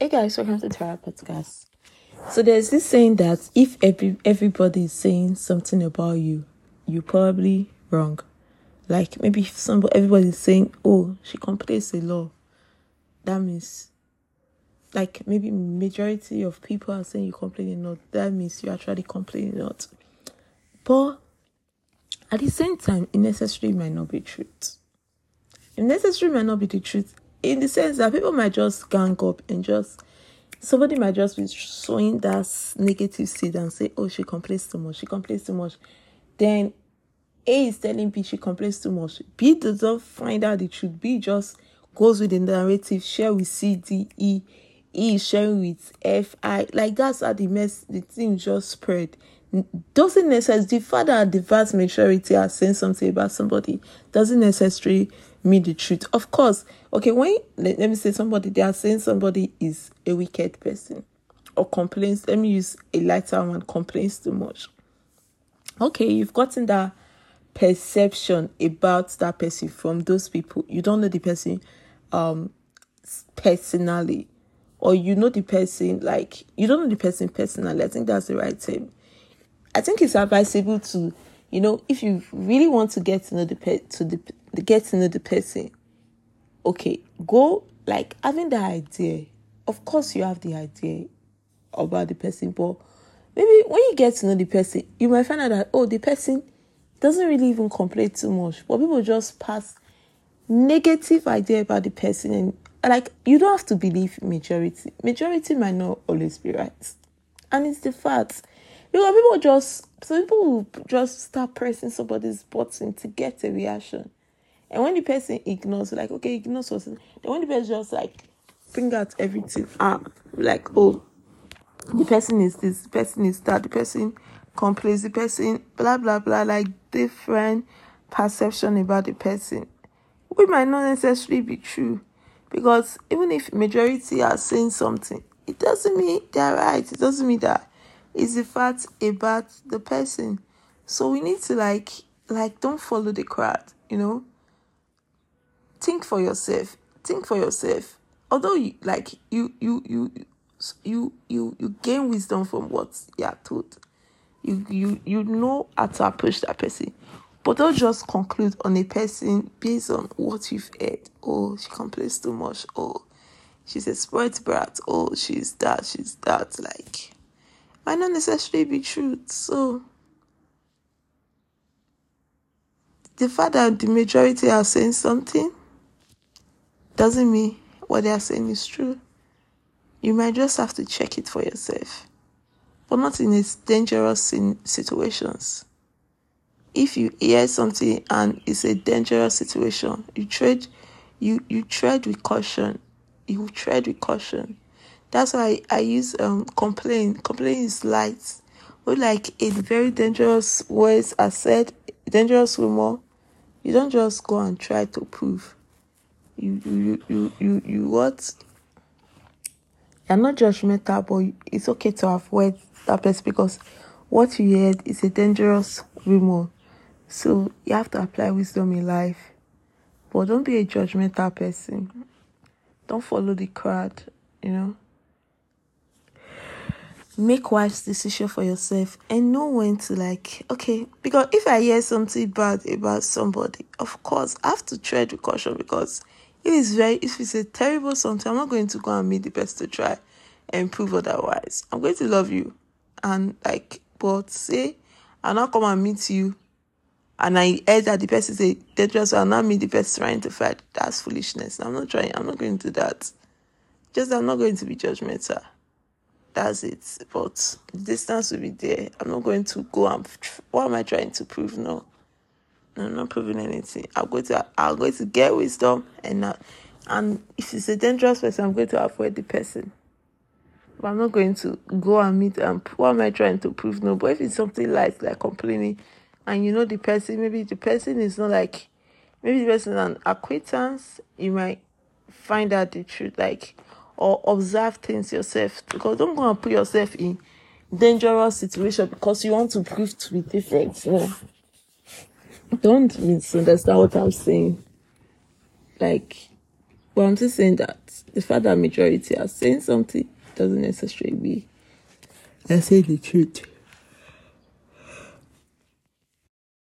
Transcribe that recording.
Hey guys, welcome to Tara Podcast. So there's this saying that if every everybody is saying something about you, you're probably wrong. Like maybe if somebody everybody is saying, "Oh, she complains a lot," that means like maybe majority of people are saying you complaining not. That means you actually complaining not. But at the same time, it necessarily might not be truth. It necessarily might not be the truth in the sense that people might just gang up and just somebody might just be sowing that negative seed and say, "Oh, she complains too much. She complains too much." Then A is telling B she complains too much. B does not find out the truth. B just goes with the narrative, share with C, D, E. E sharing with F, I. Like that's how the mess, the thing just spread. Doesn't necessarily the fact that the vast majority are saying something about somebody doesn't necessarily me the truth. Of course, okay, when let, let me say somebody they are saying somebody is a wicked person or complains, let me use a lighter one, complains too much. Okay, you've gotten that perception about that person from those people. You don't know the person um personally. Or you know the person like you don't know the person personally. I think that's the right term. I think it's advisable to, you know, if you really want to get to know the pe- to the get to know the person. Okay, go like having the idea. Of course, you have the idea about the person, but maybe when you get to know the person, you might find out that oh, the person doesn't really even complain too much, but people just pass negative idea about the person and like you don't have to believe majority. Majority might not always be right, and it's the fact because people just some people just start pressing somebody's button to get a reaction. And when the person ignores, like, okay, ignores us, then when the person just like bring out everything ah, like, oh, the person is this, the person is that, the person complains, the person, blah, blah, blah, like different perception about the person. We might not necessarily be true because even if majority are saying something, it doesn't mean they're right. It doesn't mean that it's the fact about the person. So we need to like, like, don't follow the crowd, you know think for yourself think for yourself. Although you like you you you you you you gain wisdom from what you are told. You you you know how to approach that person. But don't just conclude on a person based on what you've heard. Oh she complains too much. Oh she's a spoiled brat. Oh she's that she's that. Like might not necessarily be true. So the fact that the majority are saying something doesn't mean what they are saying is true. You might just have to check it for yourself, but not in its dangerous situations. If you hear something and it's a dangerous situation, you tread, you you tread with caution. You tread with caution. That's why I, use um complain. Complain is light, but like a very dangerous words are said, dangerous rumor. You don't just go and try to prove you you you you you what? You're not judgmental but it's okay to avoid that place because what you heard is a dangerous rumor. So you have to apply wisdom in life. But don't be a judgmental person. Don't follow the crowd you know. Make wise decision for yourself and know when to like okay because if i hear something bad about somebody of course i have to tread with caution because if it's very if it's a terrible something, I'm not going to go and meet the best to try and prove otherwise. I'm going to love you and like but say I'll not come and meet you and I heard that the person say dangerous I'll not meet the person trying to fight. That's foolishness. I'm not trying I'm not going to do that. Just I'm not going to be judgmental. That's it. But the distance will be there. I'm not going to go and what am I trying to prove? No. I'm not proving anything. I'm going to I'm going to get wisdom and not, and if it's a dangerous person, I'm going to avoid the person. But I'm not going to go and meet um, and what am I trying to prove? No, but if it's something like like complaining and you know the person, maybe the person is not like maybe the person is an acquaintance, you might find out the truth, like or observe things yourself. Because don't go and put yourself in dangerous situation because you want to prove to be different. You know? Don't misunderstand what I'm saying. Like, but I'm just saying that the fact that majority are saying something doesn't necessarily be they're saying the truth.